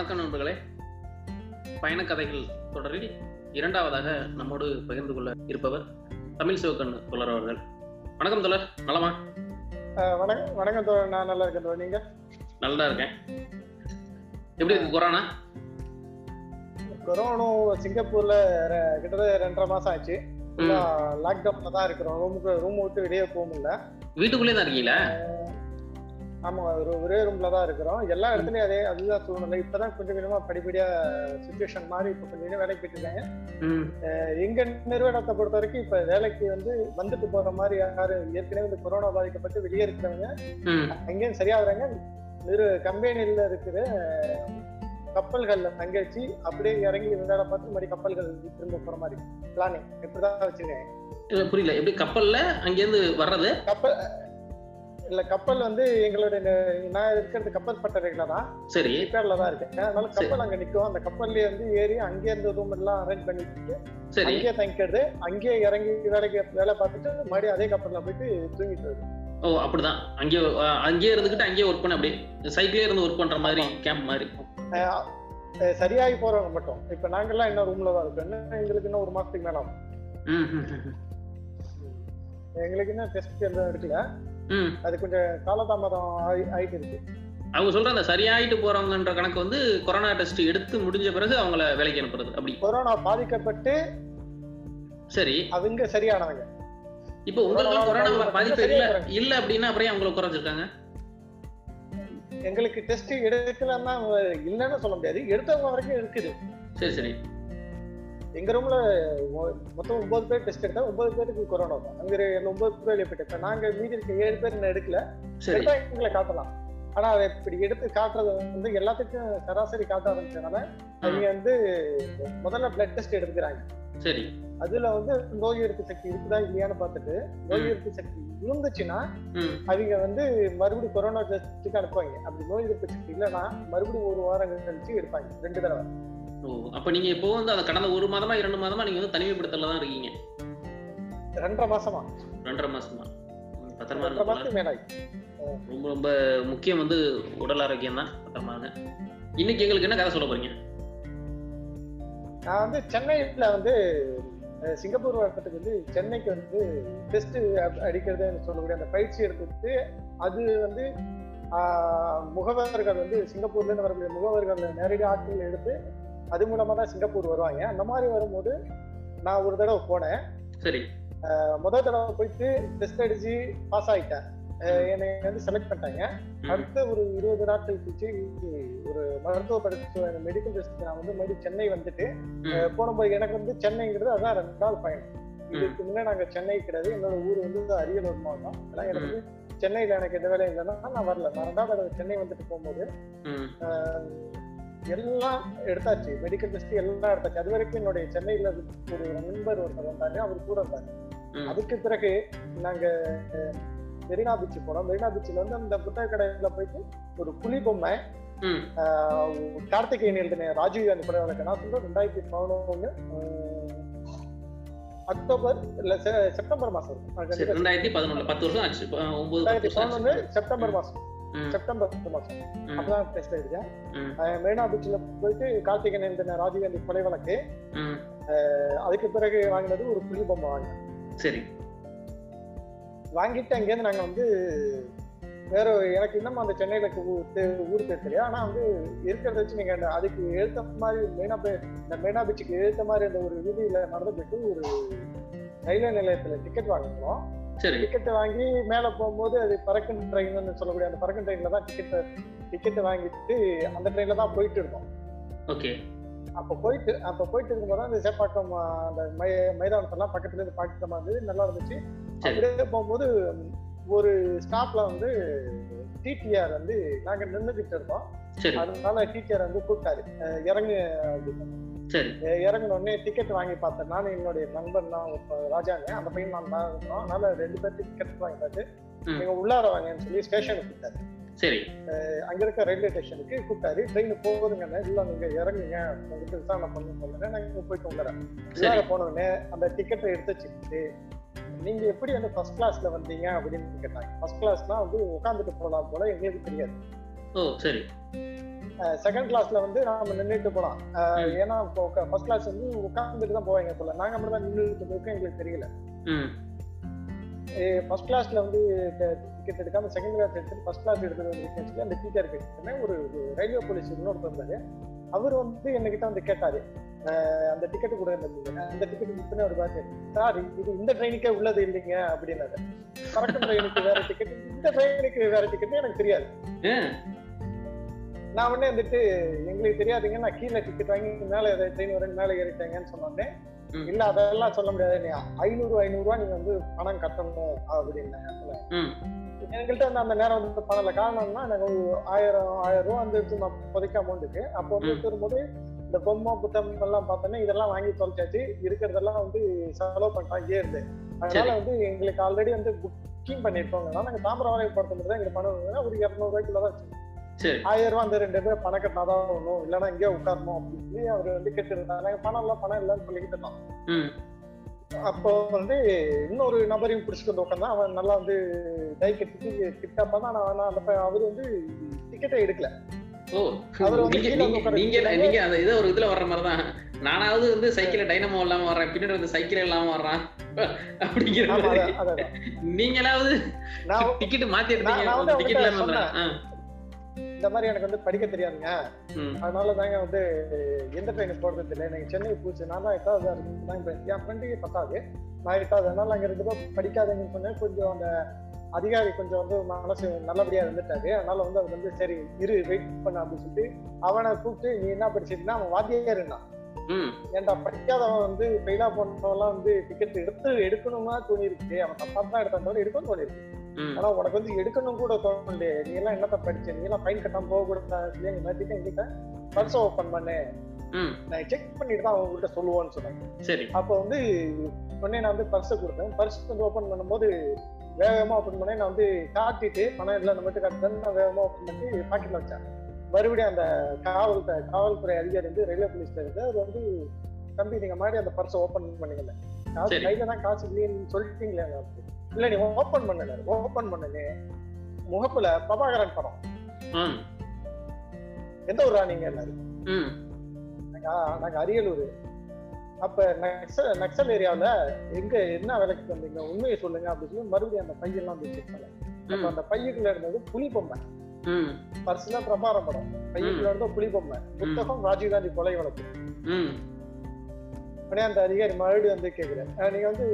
வணக்கம் நண்பர்களே. பயணக்கதைகள் தொடரில் இரண்டாவதாக நம்மோடு பகிர்ந்து கொள்ள இருப்பவர் தமிழ் சிவக்கண் தொடர் அவர்கள். வணக்கம் தொடர் நலமா? வணக்கம் வணக்கம் தோழர். நான் நல்லா இருக்கேன் நீங்க? நல்லா இருக்கேன். எப்படி இருக்கு கொரோனா? கொரோனா சிங்கப்பூர்ல கிட்டத்தட்ட ரெண்டரை மாசம் ஆச்சு. லாக்டவுன்ல தான் இருக்கிறோம். ரூமுக்கு ரூம் விட்டு வெளியே போக முடியல. வீட்டுக்குள்ளே தான் இருக்கீங்களா? ஆமா ஒரு ஒரே ரூம்ல தான் இருக்கிறோம். எல்லா இடத்துலயும் அதே அதுதான் சூழ்நிலை. இப்பதான் கொஞ்சம் கொஞ்சமா படிப்படியா சுச்சுவேஷன் மாறி இப்ப கொஞ்சம் கொஞ்சம் வேலைக்கு போயிட்டு எங்க நிறுவனத்தை பொறுத்த வரைக்கும் இப்ப வேலைக்கு வந்து வந்துட்டு போற மாதிரி யாரும் ஏற்கனவே இந்த கொரோனா பாதிக்கப்பட்டு வெளியே இருக்கிறவங்க அங்கேயும் சரியாகிறாங்க. நிறு கம்பெனில இருக்கிற கப்பல்கள்ல தங்க வச்சு அப்படியே இறங்கி வேலை பார்த்து மறுபடி கப்பல்கள் திரும்ப போற மாதிரி. பிளானிங் இப்படிதான் வச்சிருக்கேன் புரியல. எப்படி கப்பல்ல அங்கேருந்து வர்றது? கப்பல் இல்ல கப்பல் வந்து எங்களுடைய நான் இருக்கிறது கப்பல் பட்டறைகள தான். சரி. ரிப்பேர்ல தான் இருக்கேன் அதனால கப்பல் அங்க நிக்கும். அந்த கப்பல்ல இருந்து ஏறி அங்கே இருந்து ரூம் எல்லாம் அரேஞ்ச் பண்ணிட்டு சரி. அங்கேயே தங்கிக்கிறது அங்கேயே இறங்கி வேலைக்கு வேலை பார்த்துட்டு மறுபடியும் அதே கப்பல்ல போயிட்டு தூங்கிட்டு வருது. ஓ அப்படிதான். அங்கேயே அங்கேயே இருந்துகிட்டு அங்கேயே ஒர்க் பண்ண அப்படியே சைட்லயே இருந்து ஒர்க் பண்ற மாதிரி கேம்ப் மாதிரி. சரியாகி போறவங்க மட்டும். இப்ப நாங்கெல்லாம் இன்னும் ரூம்ல தான் இருக்கோம். இன்னும் எங்களுக்கு இன்னும் ஒரு மாசத்துக்கு மேல ஆகும். எங்களுக்கு இன்னும் டெஸ்ட் எதுவும் எடுக்கல. அது கொஞ்சம் காலதாமதம் ஆயி- ஆயிட்டு இருக்கு அவங்க சொல்ற அந்த சரியாயிட்டு போறவங்கன்ற கணக்கு வந்து கொரோனா டெஸ்ட் எடுத்து முடிஞ்ச பிறகு அவங்கள வேலைக்கு அனுப்புறது. அப்படி. கொரோனா பாதிக்கப்பட்டு சரி. அவங்க சரியானவங்க. இப்போ உங்களுக்கு கொரோனா பாதிப்பு இல்ல. இல்ல அப்படின்னா அப்புறம் ஏன் அவங்களை குறைஞ்சிருக்காங்க? எங்களுக்கு டெஸ்ட் எடுக்கலன்னா இல்லைன்னு சொல்ல முடியாது. எடுத்தவங்க வரைக்கும் இருக்குது. சரி சரி. எங்க ரூம்ல மொத்தம் ஒன்பது பேர் டெஸ்ட் எடுத்தா ஒன்பது பேருக்கு கொரோனா தான் அங்க ஒன்பது பேர் வெளியே இப்ப நாங்க மீதி இருக்க ஏழு பேர் எடுக்கல. எங்களை காட்டலாம். ஆனா அதை இப்படி எடுத்து காட்டுறது வந்து எல்லாத்துக்கும் சராசரி காட்ட ஆரம்பிச்சதுனால அவங்க வந்து முதல்ல பிளட் டெஸ்ட் எடுத்துக்கிறாங்க சரி. அதுல வந்து நோய் எதிர்ப்பு சக்தி இருக்குதா இல்லையான்னு பார்த்துட்டு நோய் எதிர்ப்பு சக்தி இருந்துச்சுன்னா அவங்க வந்து மறுபடியும் கொரோனா டெஸ்ட்டுக்கு அனுப்புவாங்க. அப்படி நோய் எதிர்ப்பு சக்தி இல்லைன்னா மறுபடியும் ஒரு வாரம் கழிச்சு எடுப்பாங்க. ரெண்டு தடவை. ஓ அப்ப நீங்க இப்போ வந்து அந்த கடந்த ஒரு மாதமா இரண்டு மாதமா நீங்க வந்து தனிமைப்படுத்தல தான் இருக்கீங்க? ரெண்டரை மாசமா. ரெண்டரை மாசமா? பத்திரமா ரொம்ப ரொம்ப முக்கியம் வந்து உடல் ஆரோக்கியம் தான் பத்திரமா இன்னைக்கு எங்களுக்கு என்ன கதை சொல்ல போறீங்க? நான் வந்து சென்னையில வந்து சிங்கப்பூர் வரத்துக்கு வந்து சென்னைக்கு வந்து டெஸ்ட் அடிக்கிறதுன்னு சொல்லக்கூடிய அந்த பயிற்சி எடுத்துட்டு அது வந்து முகவர்கள் வந்து சிங்கப்பூர்ல இருந்து வரக்கூடிய முகவர்கள் நேரடி ஆட்கள் எடுத்து அது மூலமா தான் சிங்கப்பூர் வருவாங்க. அந்த மாதிரி வரும்போது நான் ஒரு தடவை போனேன். சரி. முதல் தடவை போயிட்டு டெஸ்ட் அடிச்சு பாஸ் ஆயிட்டேன். அஹ், என்னை வந்து செலக்ட் பண்ணிட்டாங்க. அடுத்த ஒரு இருபது நாட்கள் கழிச்சு ஒரு மருத்துவ படிப்பு மெடிக்கல் டெஸ்ட் நான் வந்து மறுபடியும் சென்னை வந்துட்டு போனபோது எனக்கு வந்து சென்னைங்கிறது அதான் ரெண்டாவது பயணம். இதுக்கு முன்னே நாங்க சென்னை கிடையாது. என்னோட ஊர் வந்து அரியலூர் மாவட்டம். அதனால எனக்கு சென்னையில எனக்கு எந்த வேலையும் இல்லைன்னா நான் வரல. நான் ரெண்டாவது தடவை சென்னை வந்துட்டு போகும்போது எல்லாம் எடுத்தாச்சு. மெடிக்கல் டெஸ்ட் எல்லாம் எடுத்தாச்சு. அது வரைக்கும் என்னுடைய சென்னையில ஒரு நண்பர் ஒருத்தர் வந்தாரு. அவர் கூட இருந்தாரு. அதுக்கு பிறகு நாங்க மெரினா பீச் போனோம். மெரினா பீச்சில் வந்து அந்த புத்தக கடையில போயிட்டு ஒரு புலி பொம்மை கார்த்திகேயன் எழுதின ராஜீவ் காந்தி படம் எனக்கு நான் சொல்றேன். ரெண்டாயிரத்தி பதினொன்று அக்டோபர் இல்ல செப்டம்பர் மாசம். ரெண்டாயிரத்தி பதினொன்னுல பத்து வருஷம் ஆச்சு. செப்டம்பர் மாசம். செப்டம்பர் மாசம் அப்பதான் டெஸ்ட் ஆஹ் மெரினா பீச்சில் போயிட்டு கார்த்திகேயன் எழுதின ராஜீவ் காந்தி கொலை வழக்கு. அதுக்கு பிறகு வாங்கினது ஒரு புலி பொம்மை வாங்கினேன். சரி. வாங்கிட்டு அங்கேருந்து நாங்க வந்து வேற எனக்கு இன்னும் அந்த சென்னையில ஊர் தெரியும் ஆனா வந்து இருக்கிறத வச்சு நீங்க அதுக்கு எழுத்த மாதிரி மெயினா இந்த மெயினா பீச்சுக்கு எழுத்த மாதிரி அந்த ஒரு வீதியில நடந்து போயிட்டு ஒரு ரயில்வே நிலையத்துல டிக்கெட் வாங்கணும் சரி டிக்கெட் வாங்கி மேல போகும்போது அது பறக்கும் ட்ரெயின்னு சொல்லக்கூடிய அந்த பறக்கும் ட்ரெயின்ல தான் டிக்கெட் டிக்கெட் வாங்கிட்டு அந்த ட்ரெயின்ல தான் போயிட்டு இருந்தோம். ஓகே. அப்ப போயிட்டு அப்ப போயிட்டு இருக்கும்போது அந்த சேப்பாக்கம் அந்த மை மைதானத்தெல்லாம் பக்கத்துல இருந்து பார்க்குற மாதிரி நல்லா இருந்துச்சு. அப்படியே போகும்போது ஒரு ஸ்டாப்ல வந்து டிடிஆர் வந்து நாங்க நின்றுகிட்டு இருந்தோம். அதனால டிடிஆர் வந்து கூப்பிட்டாரு. இறங்கு அப்படின்னு. இறங்குன உடனே டிக்கெட் வாங்கி பார்த்தேன். நானும் என்னுடைய நண்பன் தான் ராஜாங்க. அந்த பையன் நான் தான் இருந்தோம் அதனால ரெண்டு பேர்த்து டிக்கெட் வாங்கி பார்த்து. நீங்க உள்ளார வாங்கன்னு சொல்லி ஸ்டேஷனுக்கு கூப்பிட்டாரு. சரி. அங்க இருக்க ரயில்வே ஸ்டேஷனுக்கு கூப்பிட்டாரு. ட்ரெயின் போகுதுங்க இல்ல நீங்க இறங்குங்க. உங்ககிட்ட விசாரணை பண்ணு சொல்லுங்க நாங்க போயிட்டு சரி. உள்ளார போன உடனே அந்த டிக்கெட்டை எடுத்து வச்சுக்கிட்டு நீங்க எப்படி வந்து ஃபர்ஸ்ட் கிளாஸ்ல வந்தீங்க? அப்படின்னு கேட்டாங்க. ஃபர்ஸ்ட் கிளாஸ்னா வந்து உட்காந்துட்டு போலாம் போல எங்களுக்கு தெரியாது. ஓ சரி. செகண்ட் கிளாஸ்ல வந்து நாம நின்றுட்டு போலாம். ஏன்னா ஃபர்ஸ்ட் கிளாஸ் வந்து உட்கார்ந்துட்டு தான் போவாங்க போல. நாங்க மட்டும் தான் நின்றுட்டு போயிருக்கோம் எங்களுக்கு தெரியல. ஃபர்ஸ்ட் கிளாஸ்ல வந்து டிக்கெட் எடுக்காம செகண்ட் கிளாஸ் எடுத்துட்டு ஃபர்ஸ்ட் கிளாஸ் எடுத்துட்டு வந்து அந்த டீச்சர் கிட்ட ஒரு ரயில்வே போலீஸ் இன்னொருத்தர் இருந்தாரு அவர் வந்து என்கிட்ட வந்து கேட்டாரு. அந்த டிக்கெட் கூட இருந்தது அந்த டிக்கெட் புக் ஒரு பார்த்து சார் இது இந்த ட்ரெயினுக்கே உள்ளது இல்லைங்க அப்படின்னாரு. கரெக்ட் ட்ரெயினுக்கு வேற டிக்கெட் இந்த ட்ரெயினுக்கு வேற டிக்கெட் எனக்கு தெரியாது. நான் உடனே வந்துட்டு எங்களுக்கு தெரியாதுங்க நான் கீழே டிக்கெட் வாங்கி மேல ட்ரெயின் வரேன் மேல ஏறிட்டேங்கன்னு சொன்னோடனே. இல்ல அதெல்லாம் சொல்ல முடியாது நீ ஐநூறு ஐநூறு ரூபா நீங்க வந்து பணம் கட்டணும் அப்படின்னாங்க ம். எங்கள்கிட்ட வந்து அந்த நேரம் வந்து பணம் இல்லை காரணம்னா ஒரு ஆயிரம் ஆயிரம் ரூபா வந்து இப்போதைக்கு அமௌண்ட்டுக்கு அப்போ வந்து ம். திரும்போது இந்த பொம்மை புத்தகம் எல்லாம் பார்த்தோன்னா இதெல்லாம் வாங்கி தொலைச்சாச்சு. இருக்கிறதெல்லாம் வந்து செலவு பண்ணிட்டாங்க இருந்து அதனால. வந்து எங்களுக்கு ஆல்ரெடி வந்து புக்கிங் பண்ணிருக்கோங்க நாங்க தாமிரவரை பொறுத்த தான் எங்களுக்கு பணம் ஒரு இரநூறுவாய்க்குள்ள தான் வச்சு சரி ஆயிரம் ரூபா அந்த ரெண்டு பேர் பணம் கட்டினாதான் ஒண்ணும் இல்லைன்னா இங்கே உட்காரணும் அப்படின்னு சொல்லி அவர் வந்து கேட்டுருந்தாங்க பணம் இல்லை பணம் இல்லைன்னு சொல்லிக்கிட்டு இருந்தோம். ம். அப்போ வந்து இன்னொரு நபரையும் பிடிச்சிட்டு வந்து உட்காந்தா அவன் நல்லா வந்து கை கட்டிட்டு கிட்டப்பா தான் நான் அந்த அவர் வந்து டிக்கெட்டை எடுக்கல. ஓ அவர் வந்து நீங்க நீங்க அந்த இது ஒரு இதுல வர்ற மாதிரி தான். நானாவது வந்து சைக்கிள் டைனமோ இல்லாம வர்றேன். பின்னாடி வந்து சைக்கிள் இல்லாம வர்றான். அப்படிங்கிற. நீங்களாவது டிக்கெட் மாத்தி எடுத்தீங்க. டிக்கெட் இல்லாம இந்த மாதிரி எனக்கு வந்து படிக்க தெரியாதுங்க. அதனால தாங்க வந்து எந்த ட்ரெயினுக்கு போறது இல்லை. எனக்கு சென்னை பூச்சி. நான் தான் எட்டாவது தான் என் ஃப்ரெண்டு பத்தாவது. நான் எட்டாவது. அதனால அங்க ரெண்டு பேரும் படிக்காதீங்கன்னு சொன்னேன். கொஞ்சம் அந்த அதிகாரி கொஞ்சம் வந்து மனசு நல்லபடியா இருந்துட்டாரு. அதனால வந்து அவர் வந்து சரி இரு வெயிட் பண்ண அப்படின்னு சொல்லிட்டு அவனை கூப்பிட்டு நீ என்ன படிச்சிருந்தா அவன் வாத்தியார் இருந்தான் ஏன்டா படிக்காதவன் வந்து ஃபெயிலா போனவன்லாம் வந்து டிக்கெட் எடுத்து எடுக்கணும்னா தோணி இருக்கு அவன் தப்பா தான் எடுத்தான் தவிர எடுக்கணும் தோணி இருக்கு ஆனா உனக்கு வந்து எடுக்கணும் கூட தோணலையே நீ எல்லாம் என்னத்த படிச்ச? நீ எல்லாம் ஃபைன் கட்டாம போக கூட சொல்லி எங்க மாத்திட்டு எங்கிட்ட பர்ஸ் ஓப்பன் பண்ணு. நான் செக் பண்ணிட்டு தான் அவங்க கிட்ட சொல்லுவோன்னு சொன்னாங்க சரி. அப்போ வந்து உடனே நான் வந்து பர்ஸை கொடுத்தேன். பர்ஸ் வந்து ஓப்பன் பண்ணும்போது வேகமா ஓப்பன் பண்ணி நான் வந்து காட்டிட்டு பணம் இல்லை நம்ம மட்டும் காட்டுறேன் நான் வேகமா ஓப்பன் பண்ணி பாக்கெட்ல வச்சேன். மறுபடியும் அந்த காவல் காவல்துறை அதிகாரி வந்து ரயில்வே போலீஸ்ல இருந்து அவர் வந்து தம்பி நீங்க மாதிரி அந்த பர்ஸை ஓப்பன் பண்ணுங்கல்ல காசு. கையில தான் காசு இல்லைன்னு சொல்லிட்டீங்களே. இல்ல நீ ஓப்பன் பண்ணல ஓப்பன் பண்ணுங்க முகப்புல பிரபாகரன் படம். எந்த ஊரா நீங்க எல்லாரும்? நாங்க அரியலூர். அப்ப நக்சல் நக்சல் ஏரியாவுல எங்க என்ன வேலைக்கு வந்தீங்க? உண்மையை சொல்லுங்க அப்படின்னு சொல்லி மறுபடியும் அந்த பையெல்லாம் பண்ணேன் அப்ப அந்த பையக்குள்ள இருந்தது புலி பொம்மை. ம், பர்சுல பிரபாரம் படம். பையக்குள்ள இருந்த புலி பொம்மை. புத்தகம் ராஜீவ்காந்தி கொலை வழக்கு. உடனே அந்த அதிகாரி மறுபடியும் வந்து கேக்குறேன் அஹ் நீங்க வந்து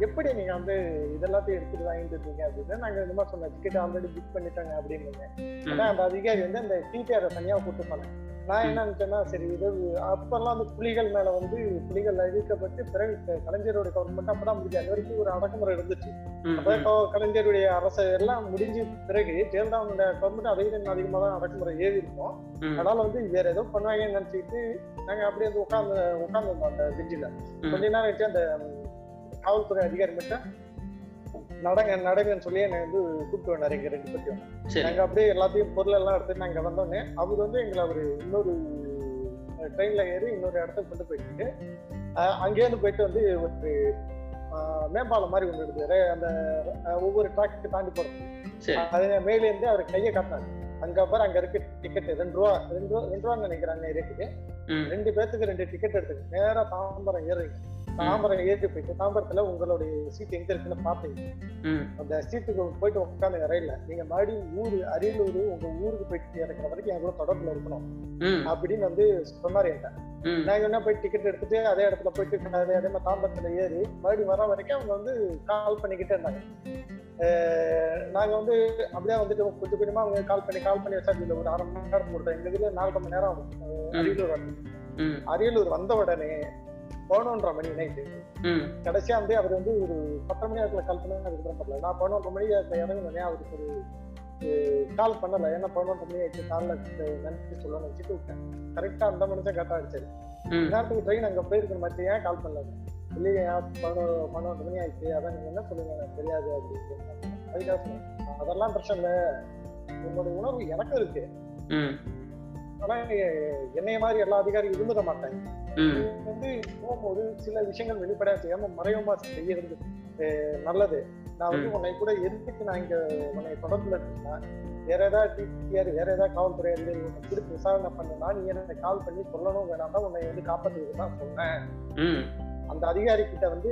எப்படி நீங்க வந்து இதெல்லாத்தையும் எடுத்துட்டு வாங்கிட்டு இருக்கீங்க அப்படின்னு நாங்க இந்த மாதிரி சொன்ன டிக்கெட் ஆல்ரெடி புக் பண்ணிட்டாங்க அப்படின்னு ஆனா அந்த அதிகாரி வந்து அந்த டிடிஆர் தனியா கொடுத்துருப்பாங்க நான் என்ன நினைச்சேன்னா சரி இது அப்பெல்லாம் வந்து புலிகள் மேல வந்து புலிகள் அழிக்கப்பட்டு பிறகு க- கலைஞருடைய கவர்மெண்ட் அப்பதான் முடிஞ்சு அது வரைக்கும் ஒரு அடக்குமுறை இருந்துச்சு. ம், அப்ப க- கலைஞருடைய அரசு எல்லாம் முடிஞ்சு பிறகு ஜெயலலிதாவுடைய கவர்மெண்ட் அதை அதிகமா தான் அடக்குமுறை ஏறி இருக்கும். அதனால வந்து வேற ஏதோ பண்ணுவாங்கன்னு நினைச்சிட்டு நாங்க அப்படியே வந்து உட்கார்ந்து உட்கார்ந்துருந்தோம் அந்த ம். கொஞ்ச நேரம் வச்சு அந்த காவல்துறை அதிகாரி மட்டும் நடங்க நடங்கன்னு சொல்லி என்னை வந்து கூப்பிட்டு வந்தாரு எங்க ரெண்டு பத்தியும் நாங்க அப்படியே எல்லாத்தையும் பொருள் எல்லாம் எடுத்து நாங்க வந்தோடனே அவர் வந்து எங்களை ஒரு இன்னொரு ட்ரெயின்ல ஏறி இன்னொரு இடத்துக்கு கொண்டு போயிட்டு அஹ் அங்கேயிருந்து போயிட்டு வந்து ஒரு மேம்பாலம் மாதிரி ஒன்று இருக்குது அந்த ஒவ்வொரு ட்ராக்கு தாண்டி போறது அது மேலே இருந்து அவர் கையை காட்டினாரு. அங்க பாரு அங்க இருக்கு டிக்கெட் ரெண்டு ரூபா ரெண்டு ரூபா ரெண்டு ரூபான்னு நினைக்கிறாங்க ம், ரெண்டு பேர்த்துக்கு ரெண்டு டிக்கெட் எடுத்துக்கு. நேரா தாம்பரம் ஏறுறீங்க தாம்பரம் ஏறி போயிட்டு தாம்பரத்துல உங்களுடைய சீட் எங்க இருக்குன்னு பாத்தீங்க அந்த சீட்டுக்கு போயிட்டு உட்காந்துங்க ரயில்ல நீங்க மறுபடியும் ஊரு அரியலூர் உங்க ஊருக்கு போயிட்டு இறக்குற வரைக்கும் என் கூட தொடர்புல இருக்கணும். அப்படின்னு வந்து சொன்னாரு என்கிட்ட நாங்க என்ன போய் டிக்கெட் எடுத்துட்டு அதே இடத்துல போயிட்டு அதே அதே மாதிரி தாம்பரத்துல ஏறி மறுபடியும் வர வரைக்கும் அவங்க வந்து கால் பண்ணிக்கிட்டே இருந்தாங்க. அஹ் நாங்க வந்து அப்படியே வந்துட்டு கொஞ்சம் கொஞ்சமா அவங்க கால் பண்ணி கால் பண்ணி வச்சா இதுல ஒரு அரை மணி நேரம் கொடுத்தோம் எங்க இதுல நாலரை மணி நேரம் ஆகும். அரியலூர் அரியலூர் வந்த உடனே பதினொன்றரை மணி நைட்டு கடைசியா வந்து அவர் வந்து ஒரு பத்தரை மணி நேரத்துல கால் பண்ணி அதுக்கு பண்ணல நான் பதினொன்றரை மணி அந்த இறங்கினே அவருக்கு ஒரு கால் பண்ணல. ஏன்னா பதினொன்றரை மணி ஆயிடுச்சு காலில் நினைச்சு சொல்லணும்னு வச்சுட்டு விட்டேன். கரெக்டா அந்த மனுஷன் கரெக்டா அடிச்சாரு. நேரத்துக்கு ட்ரெயின் அங்க போயிருக்கிற மாதிரி ஏன் கால் பண்ணல? இல்லையா பதினொரு பன்னெண்டு மணி ஆயிடுச்சு? அதான் நீங்க என்ன சொல்லுங்க எனக்கு தெரியாது அப்படின்னு அதுக்காக அதெல்லாம் பிரச்சனை இல்லை. உங்களுடைய உணர்வு எனக்கும் இருக்கு. ஆனா என்னைய மாதிரி எல்லா அதிகாரியும் இருந்துட மாட்டாங்க. ம், நீ வந்து போகும்போது சில விஷயங்கள் வெளிப்படையா செய்யாம மறைமுகமா செய்யறது நல்லது. நான் வந்து. உன்னை கூட எதுக்கு நான் இங்க உன்னை தொடர்புல இருக்கேன் வேற ஏதாவது டிபிஆர் வேற ஏதாவது காவல்துறை வந்து உன்னை பிடிச்சி விசாரணை பண்ணுனா நீ எனக்கு கால் பண்ணி சொல்லணும். வேணாம் தான் உன்னை வந்து காப்பாற்றுறதுக்கு தான் சொன்னேன். அந்த அதிகாரி கிட்ட வந்து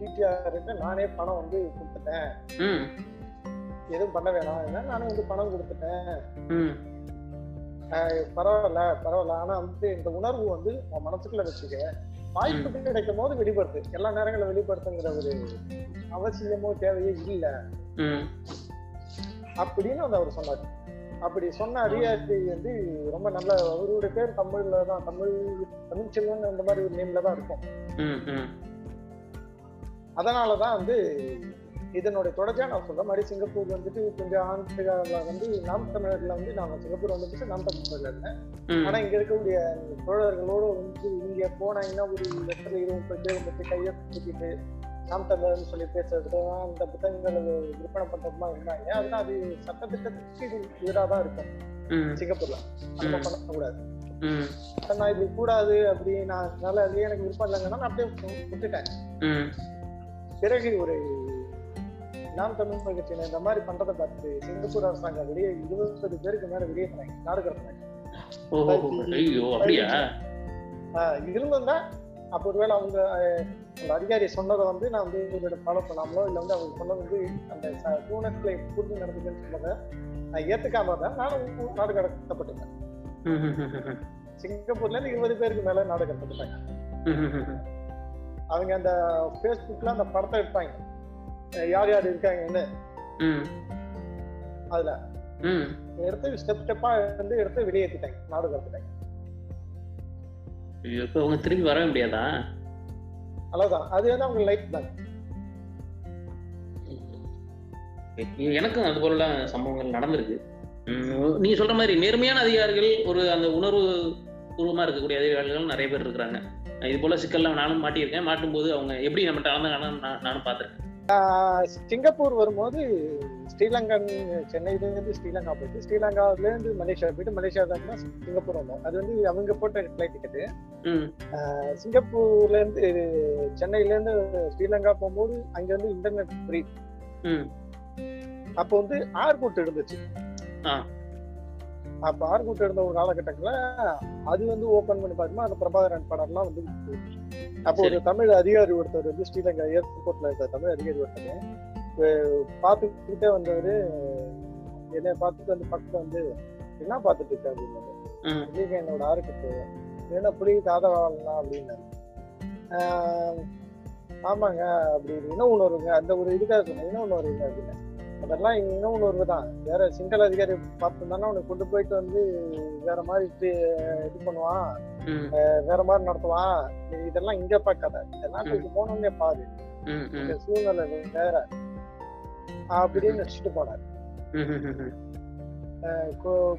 டிடிஆர் கிட்ட நானே பணம் வந்து கொடுத்துட்டேன். எதுவும் பண்ண வேணாம். நானே வந்து பணம் கொடுத்துட்டேன். பரவாயில்ல பரவாயில்ல. ஆனா வந்து இந்த உணர்வு வந்து உன் மனசுக்குள்ள வச்சுக்க. வாய்ப்பு கிடைக்கும் போது வெளிப்படுத்து. எல்லா நேரங்களிலும் வெளிப்படுத்துங்கிற ஒரு அவசியமோ தேவையோ இல்ல. அப்படின்னு வந்து அவர் சொன்னார். அப்படி சொன்ன அதிகாரி வந்து ரொம்ப நல்ல அவருடைய பேர் தமிழ்ல தான். தமிழ் தமிழ் செல்வன் அந்த மாதிரி ஒரு நேம்ல தான் இருக்கும். அதனாலதான் வந்து இதனுடைய தொடர்ச்சியா நான் சொல்ற மாதிரி சிங்கப்பூர் வந்துட்டு கொஞ்சம் ஆண்டுகால வந்து நாம் தமிழர்ல வந்து நான் சிங்கப்பூர் வந்துட்டு நாம் தமிழர்ல இருந்தேன் ஆனா இங்க இருக்கக்கூடிய தோழர்களோட வந்து இங்க போனாங்கன்னா ஒரு இடத்துல இருபது பேர் வந்துட்டு கையை தூக்கிட்டு நாம் தமிழர்னு சொல்லி பேசுறது அந்த புத்தகங்களை விற்பனை பண்றதுமா இருந்தாங்க. அதனால அது சட்டத்திட்டத்துக்கு எதிராக தான் இருக்கும் சிங்கப்பூர்ல. நம்ம. பண்ணக்கூடாது நான் இது கூடாது அப்படி நான் அதனால அதுலயே எனக்கு விருப்பம் இல்லைங்கன்னா நான் அப்படியே விட்டுட்டேன். பிறகு ஒரு நாம் தமிழ் கட்சியினர் இந்த மாதிரி பண்றதை பார்த்து சிங்கப்பூர் அரசாங்கம் வெளியே இருபது பேருக்கு மேல வெளியே நாடு கடத்தினாங்க. ஆஹ் இருந்திருந்தா அப்போ ஒருவேளை அவங்க அந்த அதிகாரி சொன்னதை வந்து நான் வந்து இவரோட ஃபாலோ பண்ணாமலோ இல்லை வந்து அவங்க சொன்னது வந்து அந்த ச- சூழ்நிலை புரிஞ்சு நடந்துச்சுன்னு சொன்னதை நான் ஏத்துக்காம தான் நானும் நாடு கடத்தப்பட்டிருக்கேன் ம் சிங்கப்பூர்ல இருந்து இருபது பேருக்கு மேல நாடு கடத்தப்பட்டாங்க. அவங்க அந்த ஃபேஸ்புக்ல அந்த படத்தை எடுத்தாங்க அஹ் யார் யார் இருக்காங்கன்னு. அதுல எடுத்து ஸ்டெப் ஸ்டெப்பா வந்து எடுத்து வெளியேற்றிட்டாங்க நாடு கடத்திட்டாங்க. ஐயோ, இப்ப அவங்க திரும்பி வரவே முடியாதா? அவ்வளவுதான். அது வந்து அவங்க லைஃப் தான். எனக்கும் அது போல சம்பவங்கள் நடந்திருக்கு. நீங்க சொல்ற மாதிரி நேர்மையான அதிகாரிகள் ஒரு அந்த உணர்வு பூர்வமா இருக்கக்கூடிய அதிகாரிகள் நிறைய பேர் இருக்கிறாங்க. இது போல சிக்கல்லாம் நானும் மாட்டியிருக்கேன். மாட்டும் போது அவங்க எப்படி நம்மகிட்ட நடந்தாங்கன்னு நான் நானும் பார்த்திருக்கேன். சிங்கப்பூர் வரும்போது ஸ்ரீலங்கன் சென்னையில இருந்து ஸ்ரீலங்கா போயிட்டு ஸ்ரீலங்கால இருந்து மலேசியா போயிட்டு மலேசியா தான் சிங்கப்பூர் வந்தோம். அது வந்து அவங்க போட்ட ஃபிளைட் டிக்கெட்டு ம். சிங்கப்பூர்ல இருந்து சென்னையில இருந்து ஸ்ரீலங்கா போகும்போது அங்க வந்து இன்டர்நெட் ஃப்ரீ அப்போ வந்து ஆர்கூட் இருந்துச்சு. அப்ப ஆர்கூட் இருந்த ஒரு காலகட்டத்துல அது வந்து ஓபன் பண்ணி பார்க்கும்போது அந்த பிரபாகரன் படம்லாம் வந்து அப்போ ஒரு தமிழ் அதிகாரி ஒருத்தர் வந்து ஸ்ரீலங்கா ஏர்போர்ட்ல இருக்க தமிழ் அதிகாரி ஒருத்தர் பார்த்துக்கிட்டே வந்தவரு என்னை பார்த்துட்டு வந்து பக்கத்துல வந்து என்ன பார்த்துட்டு இருக்க? அப்படின்னாரு. இல்லைங்க என்னோட ஆர்கிட்டு என்ன புலிக்கு ஆதரவாளனா அப்படின்னாரு. ஆமாங்க அப்படி இன உணர்வுங்க. அந்த ஒரு இதுக்காக சொன்னேன். இன உணர்வுங்க அப்படின்னு. அதெல்லாம் இன உணர்வு தான். வேற சிங்கள அதிகாரி பார்த்துருந்தானா உனக்கு கொண்டு போயிட்டு வந்து வேற மாதிரி இது பண்ணுவான். வேற மாதிரி நடத்துவான். இதெல்லாம் இங்க பார்க்காத இதெல்லாம் போனோடனே பாரு. சூழ்நிலை வேற. அப்படின்னு வச்சுட்டு போனார்.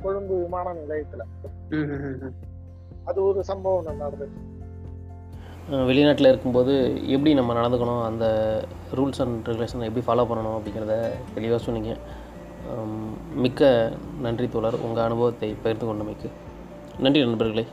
கொழும்பு விமான நிலையத்துல. அது ஒரு சம்பவம் நடந்தது வெளிநாட்டில் இருக்கும்போது எப்படி நம்ம நடந்துக்கணும்? அந்த ரூல்ஸ் அண்ட் ரெகுலேஷன் எப்படி ஃபாலோ பண்ணணும் அப்படிங்கிறத தெளிவாக சொன்னீங்க. மிக்க நன்றி தோழர். உங்கள் அனுபவத்தை பகிர்ந்து கொண்டமைக்கு. நன்றி நண்பர்களே.